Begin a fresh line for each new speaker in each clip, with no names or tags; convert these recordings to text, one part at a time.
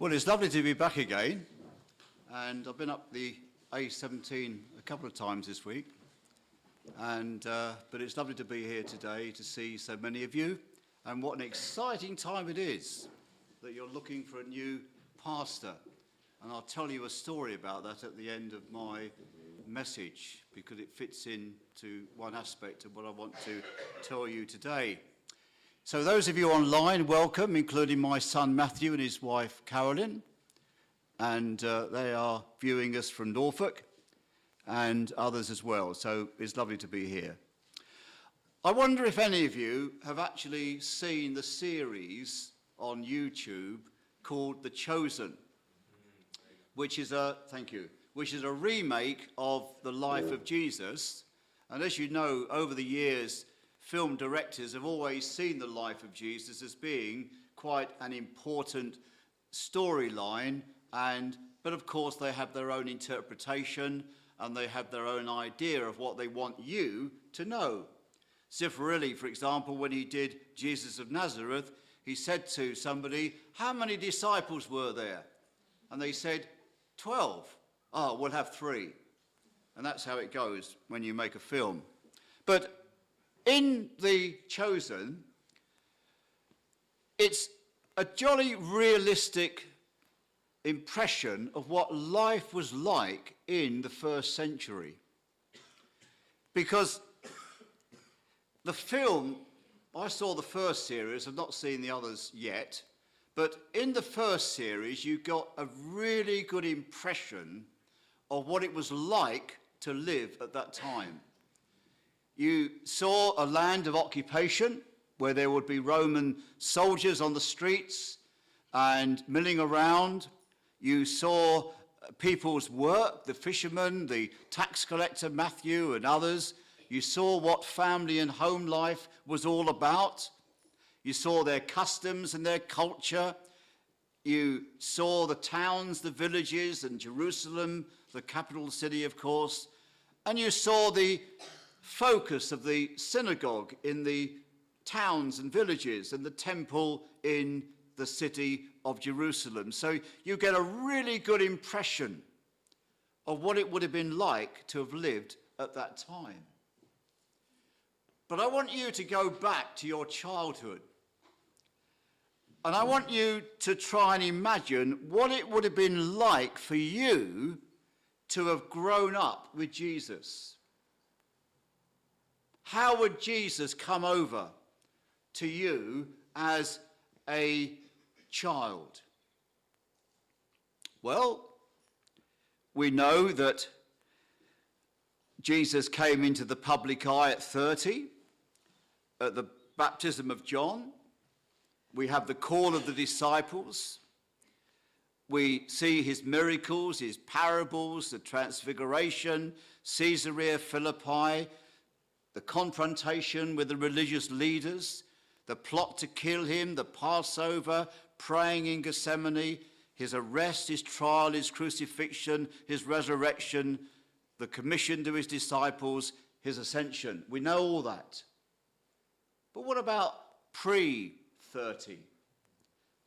Well, it's lovely to be back again. And I've been up the A17 a couple of times this week. And, uh, but it's lovely to be here today to see so many of you. And what an exciting time it is that you're looking for a new pastor. And I'll tell you a story about that at the end of my message because it fits into one aspect of what I want to tell you today. So, those of you online, welcome, including my son Matthew and his wife Carolyn. And uh, they are viewing us from Norfolk and others as well. So, it's lovely to be here. I wonder if any of you have actually seen the series on YouTube called The Chosen, which is a, thank you, which is a remake of the life of Jesus. And as you know, over the years, film directors have always seen the life of Jesus as being quite an important storyline and but of course they have their own interpretation and they have their own idea of what they want you to know. Zeffirelli, for example, when he did Jesus of Nazareth, he said to somebody, How many disciples were there? And they said, 12. Oh, we'll have three. And that's how it goes when you make a film. But in The Chosen, it's a jolly realistic impression of what life was like in the first century. Because the film, I saw the first series, I've not seen the others yet, but in the first series, you got a really good impression of what it was like to live at that time. You saw a land of occupation where there would be Roman soldiers on the streets and milling around. You saw uh, people's work, the fishermen, the tax collector Matthew, and others. You saw what family and home life was all about. You saw their customs and their culture. You saw the towns, the villages, and Jerusalem, the capital city, of course. And you saw the focus of the synagogue in the towns and villages and the temple in the city of Jerusalem. So you get a really good impression of what it would have been like to have lived at that time. But I want you to go back to your childhood. And I want you to try and imagine what it would have been like for you to have grown up with Jesus. How would Jesus come over to you as a child? Well, we know that Jesus came into the public eye at 30 at the baptism of John. We have the call of the disciples. We see his miracles, his parables, the transfiguration, Caesarea Philippi, the confrontation with the religious leaders, the plot to kill him, the Passover, praying in Gethsemane, his arrest, his trial, his crucifixion, his resurrection, the commission to his disciples, his ascension. We know all that. But what about pre 30?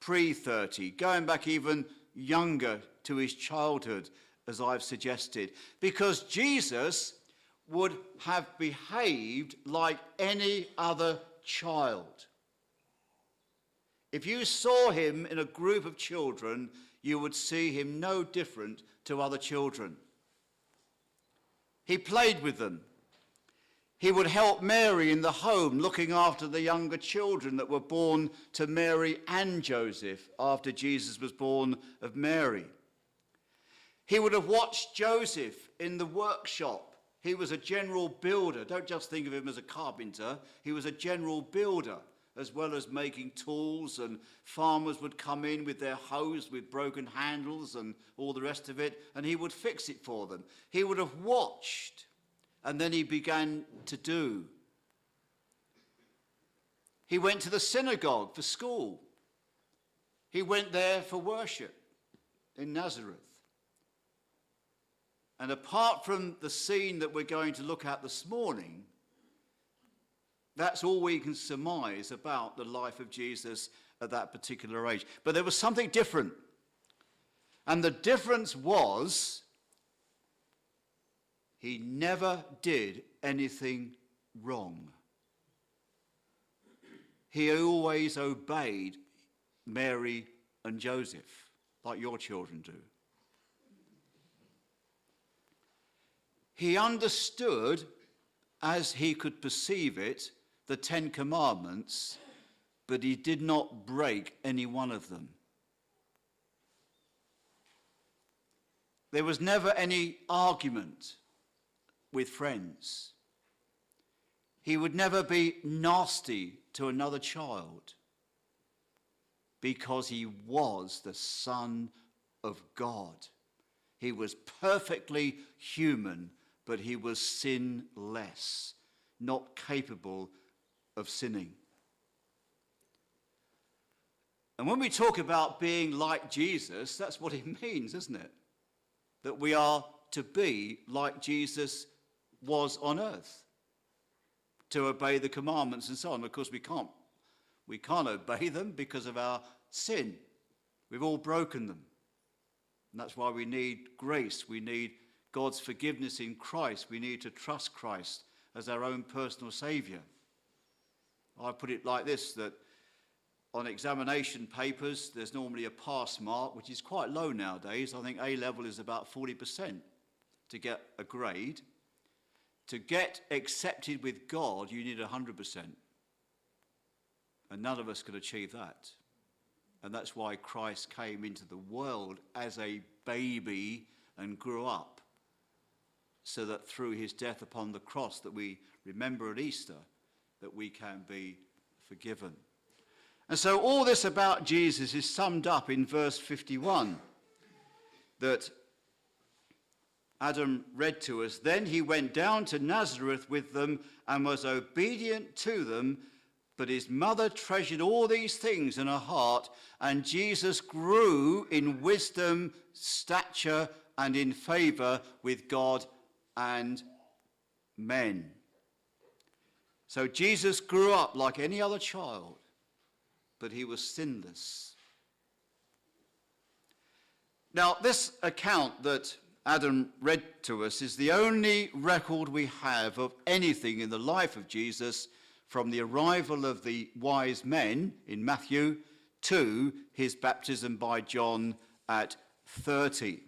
Pre 30, going back even younger to his childhood, as I've suggested. Because Jesus would have behaved like any other child. If you saw him in a group of children, you would see him no different to other children. He played with them. He would help Mary in the home, looking after the younger children that were born to Mary and Joseph after Jesus was born of Mary. He would have watched Joseph in the workshop he was a general builder. Don't just think of him as a carpenter. He was a general builder, as well as making tools, and farmers would come in with their hoes with broken handles and all the rest of it, and he would fix it for them. He would have watched, and then he began to do. He went to the synagogue for school. He went there for worship in Nazareth. And apart from the scene that we're going to look at this morning, that's all we can surmise about the life of Jesus at that particular age. But there was something different And the difference was he never did anything wrong. He always obeyed Mary and Joseph, like your children do. He understood, as he could perceive it, the Ten Commandments, but he did not break any one of them. There was never any argument with friends. He would never be nasty to another child because he was the Son of God. He was perfectly human, but he was sinless, not capable of sinning. And when we talk about being like Jesus, that's what it means, isn't it? That we are to be like Jesus was on earth, to obey the commandments and so on. Of course, we can't, we can't obey them because of our sin. We've all broken them. And that's why we need grace. We need God's forgiveness in Christ. We need to trust Christ as our own personal Saviour. I put it like this that on examination papers, there's normally a pass mark, which is quite low nowadays. I think A level is about 40% to get a grade. To get accepted with God, you need 100%. And none of us could achieve that. And that's why Christ came into the world as a baby and grew up. So that through his death upon the cross that we remember at Easter, that we can be forgiven. And so all this about Jesus is summed up in verse 51 that Adam read to us. Then he went down to Nazareth with them and was obedient to them. But his mother treasured all these things in her heart, and Jesus grew in wisdom, stature, and in favor with God and men. So Jesus grew up like any other child, but he was sinless. Now, this account that Adam read to us is the only record we have of anything in the life of Jesus from the arrival of the wise men in Matthew to his baptism by John at 30.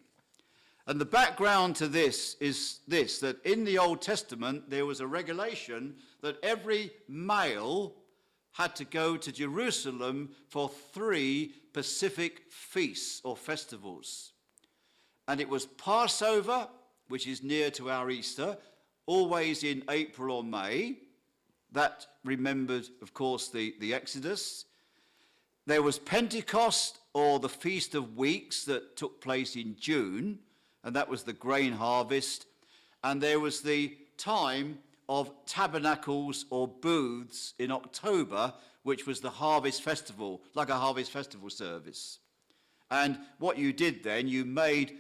And the background to this is this that in the Old Testament there was a regulation that every male had to go to Jerusalem for three Pacific feasts or festivals. And it was Passover, which is near to our Easter, always in April or May. That remembered, of course, the, the Exodus. There was Pentecost, or the Feast of Weeks, that took place in June, and that was the grain harvest. And there was the time of tabernacles or booths in October, which was the harvest festival, like a harvest festival service. And what you did then, you made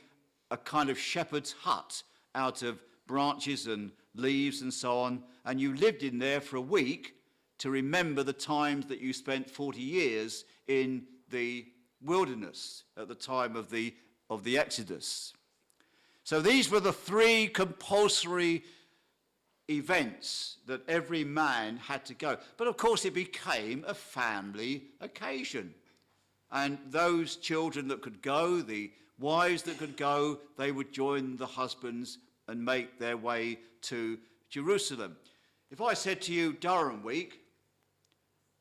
a kind of shepherd's hut out of branches and leaves and so on, and you lived in there for a week to remember the times that you spent 40 years in the wilderness at the time of the, of the Exodus. So these were the three compulsory events that every man had to go. But of course, it became a family occasion. And those children that could go, the wives that could go, they would join the husbands and make their way to Jerusalem. If I said to you Durham Week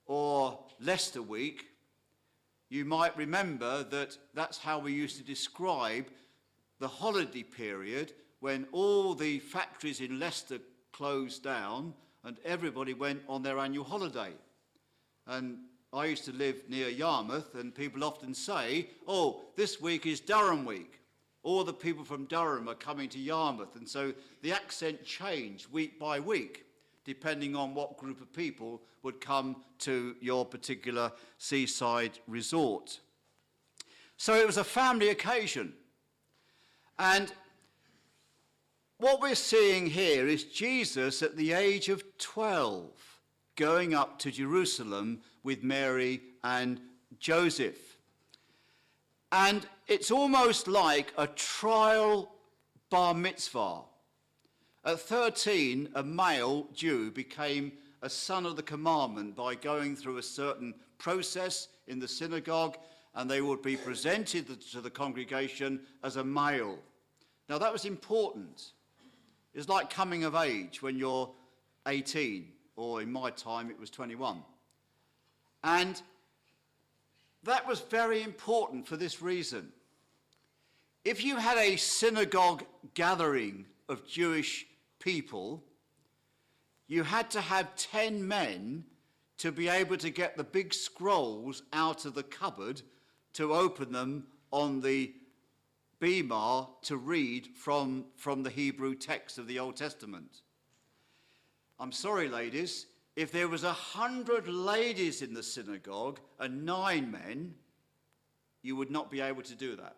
or Leicester Week, you might remember that that's how we used to describe the holiday period when all the factories in Leicester closed down and everybody went on their annual holiday. And I used to live near Yarmouth, and people often say, Oh, this week is Durham week. All the people from Durham are coming to Yarmouth. And so the accent changed week by week, depending on what group of people would come to your particular seaside resort. So it was a family occasion. And what we're seeing here is Jesus at the age of 12 going up to Jerusalem with Mary and Joseph. And it's almost like a trial bar mitzvah. At 13, a male Jew became a son of the commandment by going through a certain process in the synagogue, and they would be presented to the congregation as a male. Now, that was important. It's like coming of age when you're 18, or in my time, it was 21. And that was very important for this reason. If you had a synagogue gathering of Jewish people, you had to have 10 men to be able to get the big scrolls out of the cupboard to open them on the bema to read from, from the Hebrew text of the Old Testament. I'm sorry, ladies, if there was a hundred ladies in the synagogue and nine men, you would not be able to do that.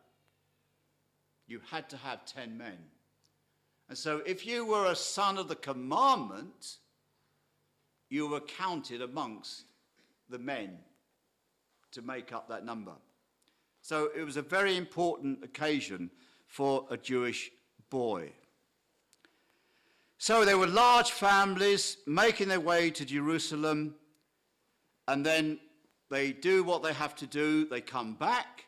You had to have ten men. And so if you were a son of the commandment, you were counted amongst the men to make up that number. So it was a very important occasion for a Jewish boy. So there were large families making their way to Jerusalem, and then they do what they have to do, they come back,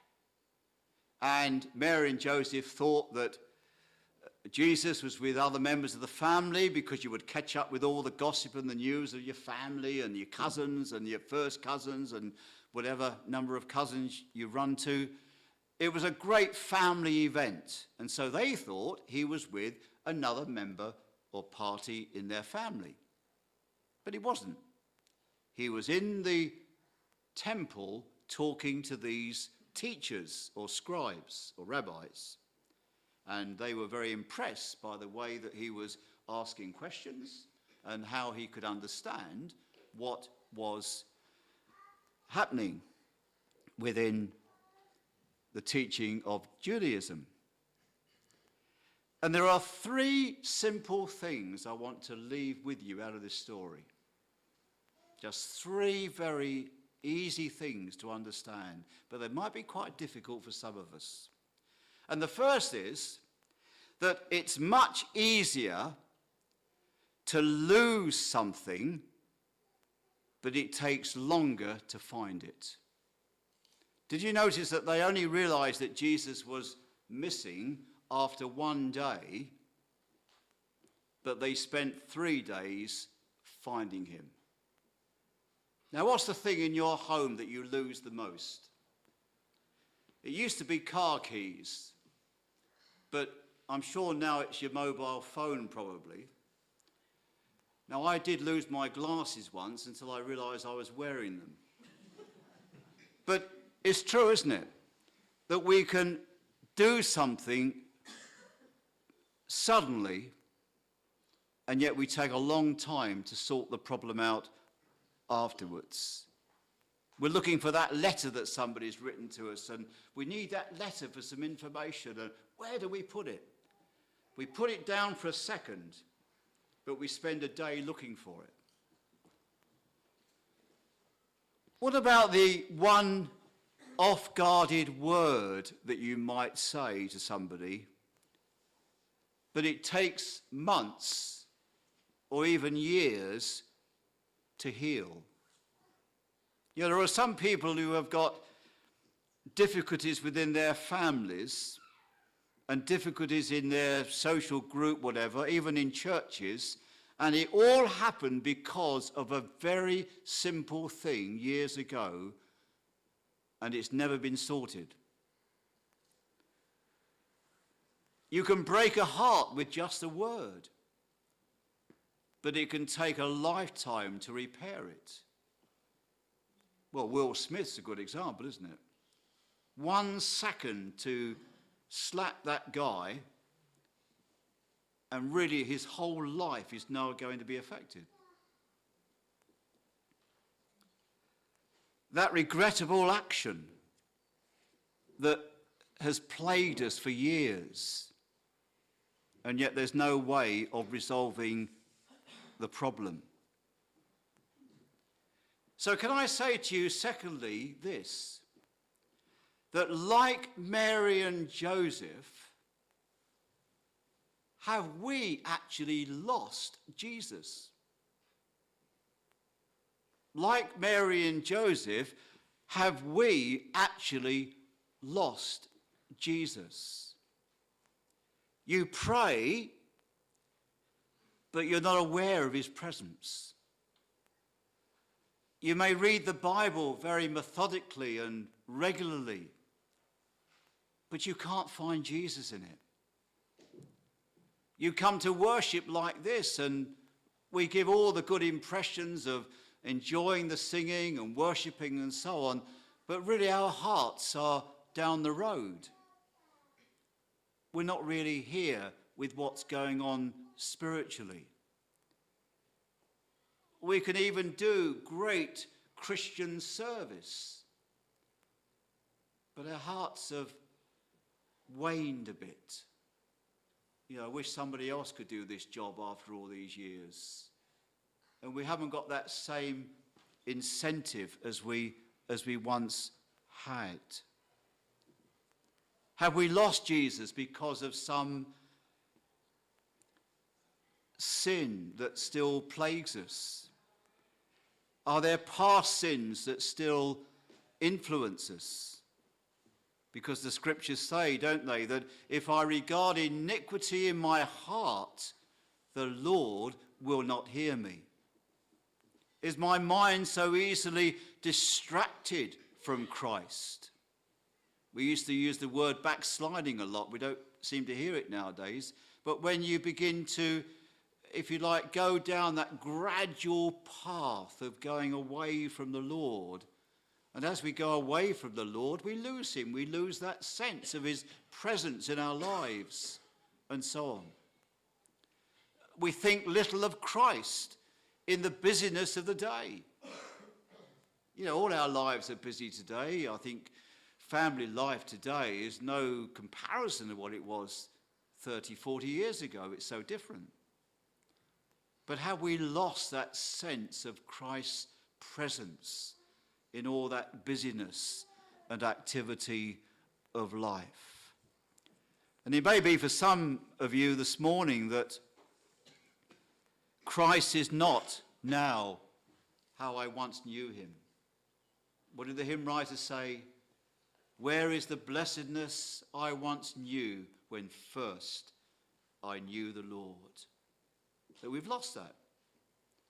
and Mary and Joseph thought that uh, Jesus was with other members of the family because you would catch up with all the gossip and the news of your family and your cousins and your first cousins and whatever number of cousins you run to. It was a great family event. And so they thought he was with another member or party in their family. But he wasn't. He was in the temple talking to these teachers or scribes or rabbis. And they were very impressed by the way that he was asking questions and how he could understand what was happening within the teaching of Judaism. And there are three simple things I want to leave with you out of this story. Just three very easy things to understand, but they might be quite difficult for some of us. And the first is that it's much easier to lose something, but it takes longer to find it. Did you notice that they only realized that Jesus was missing after one day, but they spent three days finding him? Now, what's the thing in your home that you lose the most? It used to be car keys, but I'm sure now it's your mobile phone, probably. Now, I did lose my glasses once until I realised I was wearing them. but it's true, isn't it? That we can do something suddenly, and yet we take a long time to sort the problem out afterwards. We're looking for that letter that somebody's written to us, and we need that letter for some information. And where do we put it? We put it down for a second, but we spend a day looking for it. What about the one off guarded word that you might say to somebody, but it takes months or even years to heal? You know, there are some people who have got difficulties within their families and difficulties in their social group, whatever, even in churches. And it all happened because of a very simple thing years ago, and it's never been sorted. You can break a heart with just a word, but it can take a lifetime to repair it. Well, Will Smith's a good example, isn't it? One second to slap that guy, and really his whole life is now going to be affected. That regrettable action that has plagued us for years, and yet there's no way of resolving the problem. So, can I say to you, secondly, this that, like Mary and Joseph, have we actually lost Jesus? Like Mary and Joseph, have we actually lost Jesus? You pray, but you're not aware of his presence. You may read the Bible very methodically and regularly, but you can't find Jesus in it. You come to worship like this, and we give all the good impressions of enjoying the singing and worshipping and so on, but really our hearts are down the road. We're not really here with what's going on spiritually. We can even do great Christian service, but our hearts have waned a bit. You know, I wish somebody else could do this job after all these years. And we haven't got that same incentive as we, as we once had. Have we lost Jesus because of some sin that still plagues us? Are there past sins that still influence us? Because the scriptures say, don't they, that if I regard iniquity in my heart, the Lord will not hear me. Is my mind so easily distracted from Christ? We used to use the word backsliding a lot. We don't seem to hear it nowadays. But when you begin to, if you like, go down that gradual path of going away from the Lord, and as we go away from the Lord, we lose him. We lose that sense of his presence in our lives, and so on. We think little of Christ in the busyness of the day. You know, all our lives are busy today. I think family life today is no comparison to what it was 30, 40 years ago. It's so different. But have we lost that sense of Christ's presence in all that busyness and activity of life? And it may be for some of you this morning that Christ is not now how I once knew him. What did the hymn writer say? Where is the blessedness I once knew when first I knew the Lord? So we've lost that.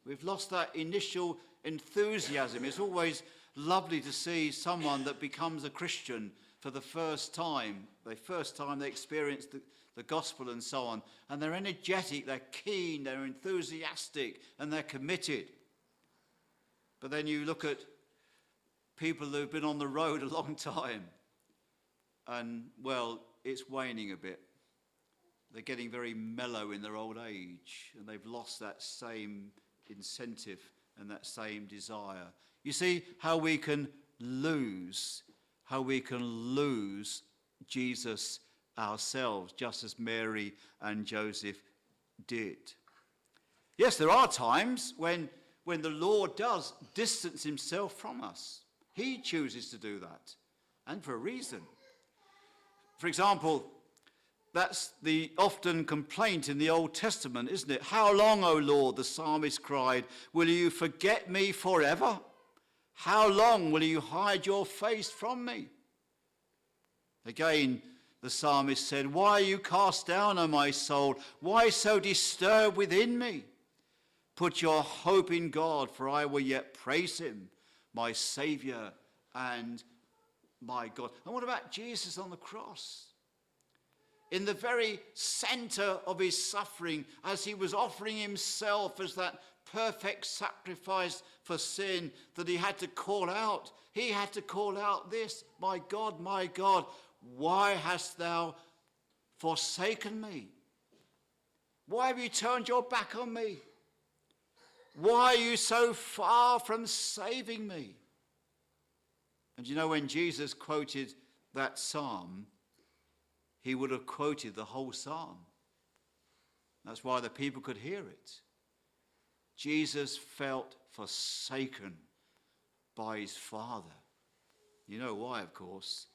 We've lost that initial enthusiasm. It's always lovely to see someone that becomes a Christian for the first time, the first time they experience the, the gospel and so on. And they're energetic, they're keen, they're enthusiastic, and they're committed. But then you look at people who've been on the road a long time, and well, it's waning a bit. They're getting very mellow in their old age, and they've lost that same incentive and that same desire. You see how we can lose, how we can lose Jesus ourselves, just as Mary and Joseph did. Yes, there are times when, when the Lord does distance himself from us. He chooses to do that, and for a reason. For example, that's the often complaint in the Old Testament, isn't it? How long, O Lord, the psalmist cried, will you forget me forever? How long will you hide your face from me? Again, the psalmist said, Why are you cast down, O my soul? Why so disturbed within me? Put your hope in God, for I will yet praise him, my Saviour and my God. And what about Jesus on the cross? In the very center of his suffering, as he was offering himself as that perfect sacrifice for sin, that he had to call out. He had to call out this My God, my God, why hast thou forsaken me? Why have you turned your back on me? Why are you so far from saving me? And you know, when Jesus quoted that psalm, he would have quoted the whole psalm. That's why the people could hear it. Jesus felt forsaken by his Father. You know why, of course?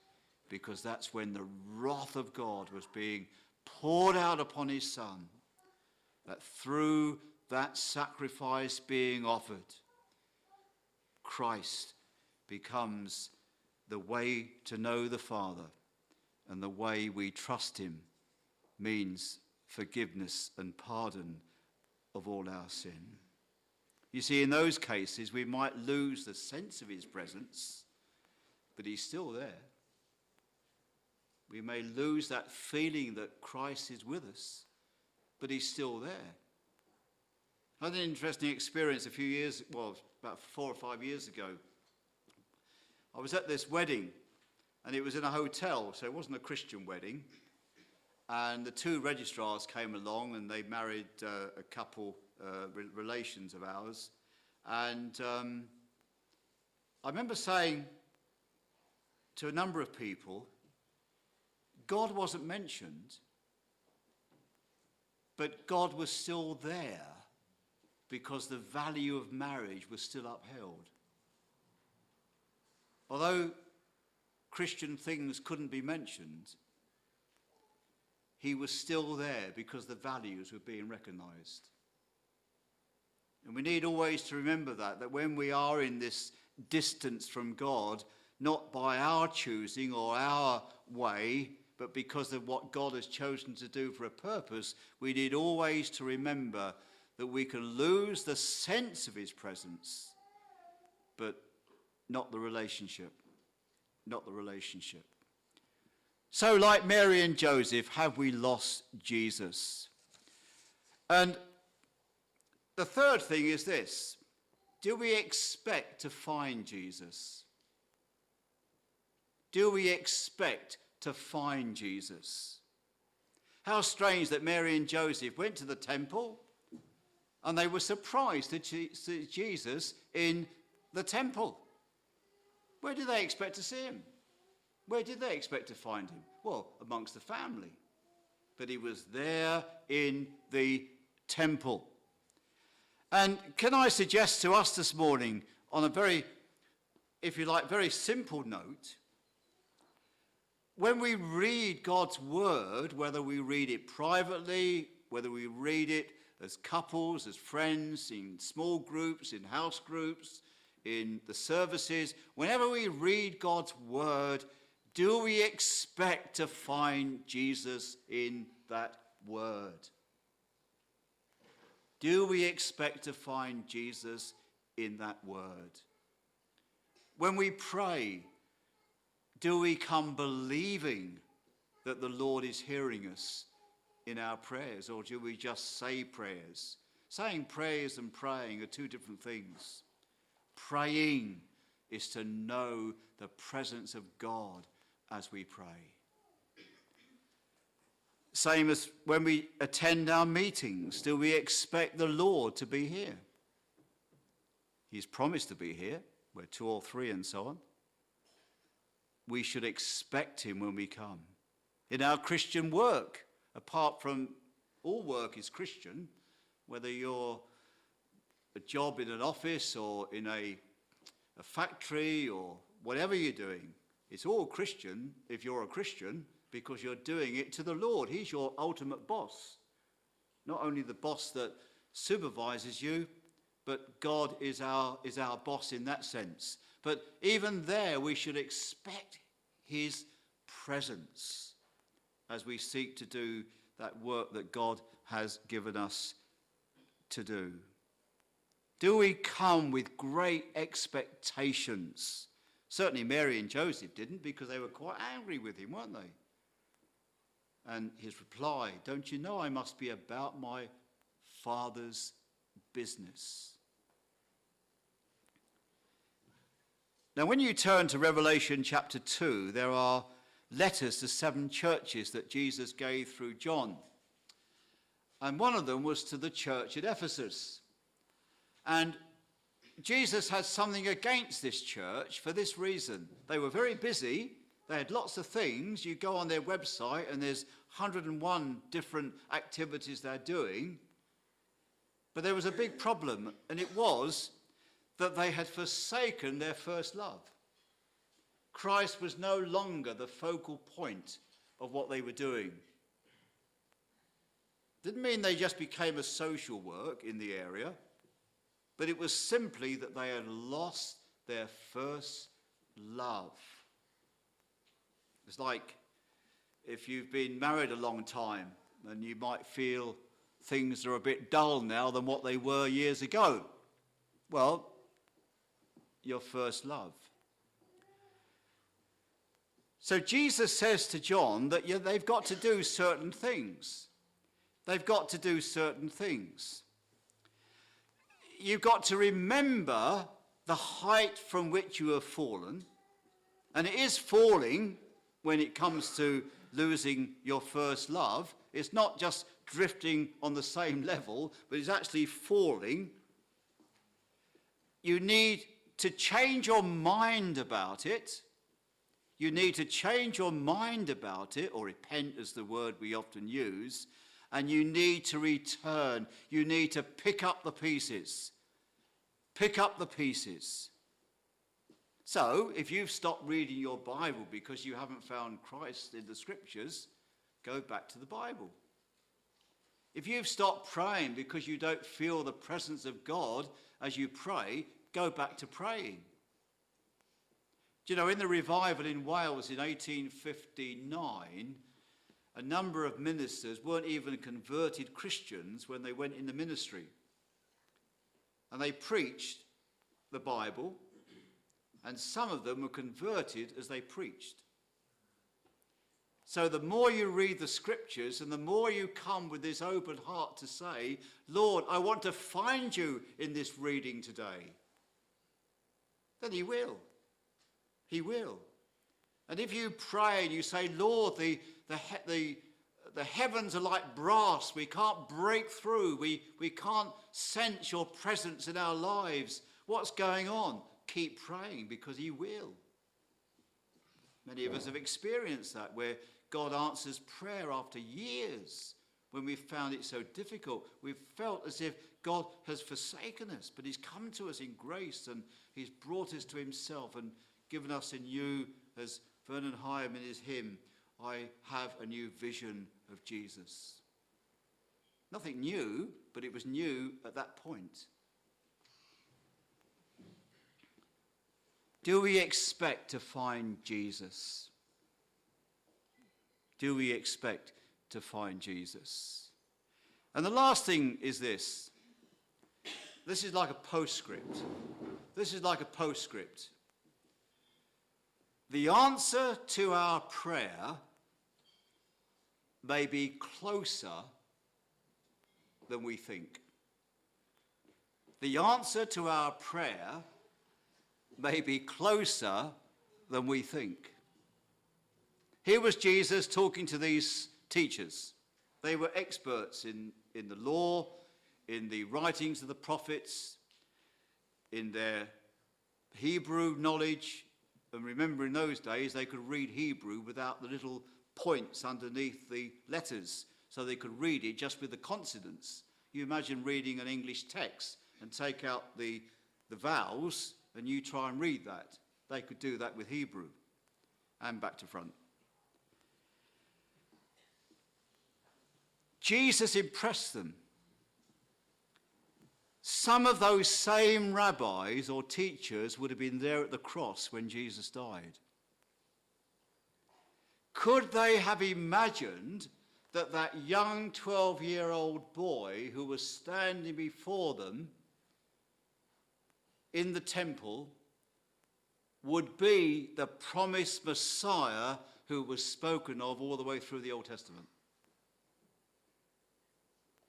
because that's when the wrath of God was being poured out upon his son. That through that sacrifice being offered, Christ becomes the way to know the Father, and the way we trust him means forgiveness and pardon of all our sin. You see, in those cases, we might lose the sense of his presence, but he's still there. We may lose that feeling that Christ is with us, but he's still there. I had an interesting experience a few years, well, about four or five years ago. I was at this wedding, and it was in a hotel, so it wasn't a Christian wedding. And the two registrars came along, and they married uh, a couple, re- relations of ours. And um, I remember saying to a number of people, God wasn't mentioned, but God was still there because the value of marriage was still upheld. Although Christian things couldn't be mentioned, he was still there because the values were being recognized. And we need always to remember that, that when we are in this distance from God, not by our choosing or our way, but because of what God has chosen to do for a purpose, we need always to remember that we can lose the sense of his presence, but not the relationship. Not the relationship. So, like Mary and Joseph, have we lost Jesus? And the third thing is this do we expect to find Jesus? Do we expect to find Jesus? How strange that Mary and Joseph went to the temple and they were surprised to see Jesus in the temple. Where did they expect to see him? Where did they expect to find him? Well, amongst the family. But he was there in the temple. And can I suggest to us this morning, on a very, if you like, very simple note, when we read God's word, whether we read it privately, whether we read it as couples, as friends, in small groups, in house groups, in the services, whenever we read God's word, do we expect to find Jesus in that word? Do we expect to find Jesus in that word? When we pray, do we come believing that the Lord is hearing us in our prayers, or do we just say prayers? Saying prayers and praying are two different things. Praying is to know the presence of God as we pray. Same as when we attend our meetings, do we expect the Lord to be here? He's promised to be here, where two or three and so on. We should expect him when we come. In our Christian work, apart from all work is Christian, whether you're a job in an office or in a, a factory or whatever you're doing, it's all Christian if you're a Christian because you're doing it to the Lord. He's your ultimate boss. Not only the boss that supervises you, but God is our, is our boss in that sense. But even there, we should expect His presence as we seek to do that work that God has given us to do? Do we come with great expectations? Certainly, Mary and Joseph didn't because they were quite angry with him, weren't they? And his reply, Don't you know I must be about my father's business? Now, when you turn to Revelation chapter 2, there are letters to seven churches that Jesus gave through John. And one of them was to the church at Ephesus. And Jesus had something against this church for this reason. They were very busy, they had lots of things. You go on their website, and there's 101 different activities they're doing. But there was a big problem, and it was that they had forsaken their first love. Christ was no longer the focal point of what they were doing. Didn't mean they just became a social work in the area, but it was simply that they had lost their first love. It's like if you've been married a long time and you might feel things are a bit dull now than what they were years ago. Well, your first love. So Jesus says to John that they've got to do certain things. They've got to do certain things. You've got to remember the height from which you have fallen. And it is falling when it comes to losing your first love. It's not just drifting on the same level, but it's actually falling. You need to change your mind about it. You need to change your mind about it, or repent is the word we often use, and you need to return. You need to pick up the pieces. Pick up the pieces. So, if you've stopped reading your Bible because you haven't found Christ in the scriptures, go back to the Bible. If you've stopped praying because you don't feel the presence of God as you pray, go back to praying. Do you know, in the revival in Wales in 1859, a number of ministers weren't even converted Christians when they went in the ministry. And they preached the Bible, and some of them were converted as they preached. So the more you read the scriptures and the more you come with this open heart to say, Lord, I want to find you in this reading today, then He will. He will. And if you pray and you say, Lord, the, the, the, the heavens are like brass, we can't break through, we, we can't sense your presence in our lives, what's going on? Keep praying because He will. Many of us have experienced that where God answers prayer after years when we've found it so difficult. We've felt as if God has forsaken us, but He's come to us in grace and He's brought us to Himself and given us a new, as Vernon Higham in his hymn, I have a new vision of Jesus. Nothing new, but it was new at that point. Do we expect to find Jesus? do we expect to find Jesus? And the last thing is this this is like a postscript. This is like a postscript. The answer to our prayer may be closer than we think. The answer to our prayer may be closer than we think. Here was Jesus talking to these teachers. They were experts in, in the law, in the writings of the prophets, in their Hebrew knowledge. And remember, in those days, they could read Hebrew without the little points underneath the letters, so they could read it just with the consonants. You imagine reading an English text and take out the, the vowels, and you try and read that. They could do that with Hebrew and back to front. Jesus impressed them. Some of those same rabbis or teachers would have been there at the cross when Jesus died. Could they have imagined that that young 12 year old boy who was standing before them in the temple would be the promised Messiah who was spoken of all the way through the Old Testament?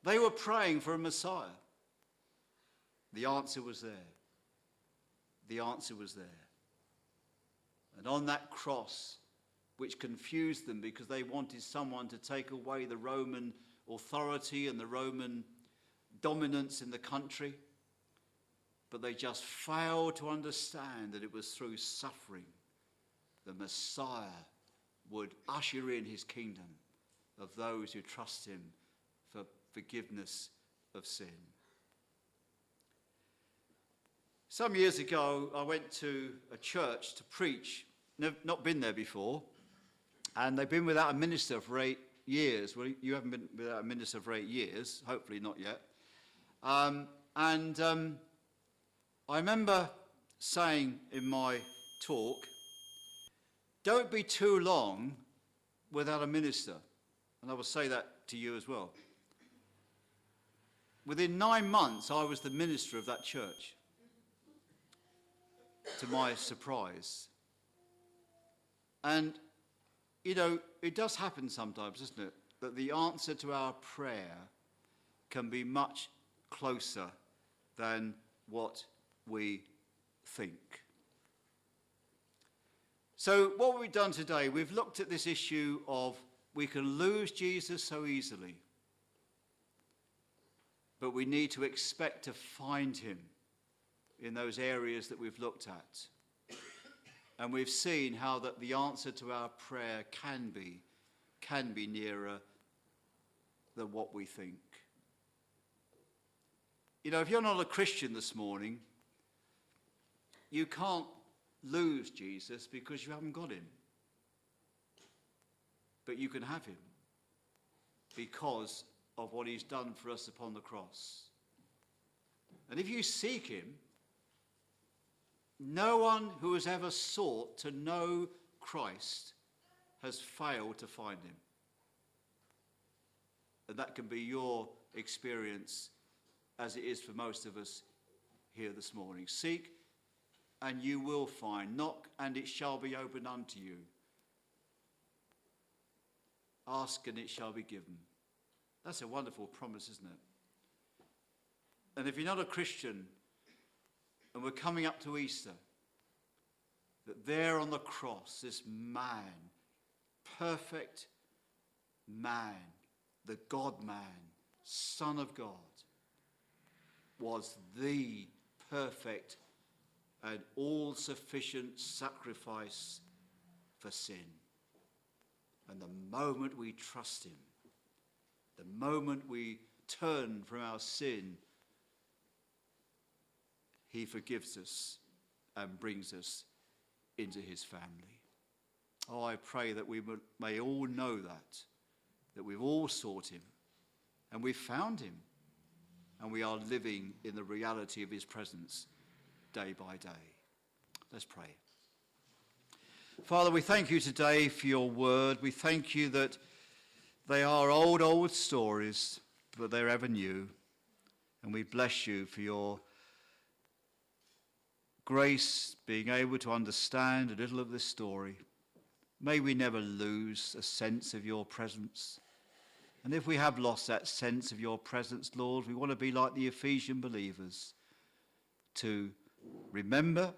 They were praying for a Messiah. The answer was there. The answer was there. And on that cross, which confused them because they wanted someone to take away the Roman authority and the Roman dominance in the country, but they just failed to understand that it was through suffering the Messiah would usher in his kingdom of those who trust him for forgiveness of sin. Some years ago, I went to a church to preach, nev- not been there before, and they've been without a minister for eight years. Well, you haven't been without a minister for eight years, hopefully not yet. Um, and um, I remember saying in my talk, don't be too long without a minister. And I will say that to you as well. Within nine months, I was the minister of that church, to my surprise. And, you know, it does happen sometimes, doesn't it? That the answer to our prayer can be much closer than what we think. So, what we've done today, we've looked at this issue of we can lose Jesus so easily, but we need to expect to find him in those areas that we've looked at. And we've seen how that the answer to our prayer can be, can be nearer than what we think. You know, if you're not a Christian this morning, you can't lose Jesus because you haven't got him. But you can have him because of what he's done for us upon the cross. And if you seek him, no one who has ever sought to know Christ has failed to find him. And that can be your experience as it is for most of us here this morning. Seek and you will find. Knock and it shall be opened unto you. Ask and it shall be given. That's a wonderful promise, isn't it? And if you're not a Christian, and we're coming up to Easter, that there on the cross, this man, perfect man, the God man, Son of God, was the perfect and all sufficient sacrifice for sin. And the moment we trust Him, the moment we turn from our sin, He forgives us and brings us into His family. Oh, I pray that we may all know that, that we've all sought Him and we've found Him and we are living in the reality of His presence day by day. Let's pray. Father, we thank you today for your word. We thank you that they are old, old stories, but they're ever new. And we bless you for your grace, being able to understand a little of this story. May we never lose a sense of your presence. And if we have lost that sense of your presence, Lord, we want to be like the Ephesian believers to remember,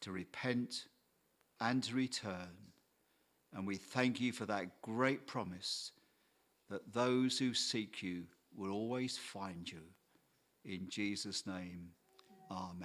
to repent, and to return. And we thank you for that great promise that those who seek you will always find you. In Jesus' name, amen.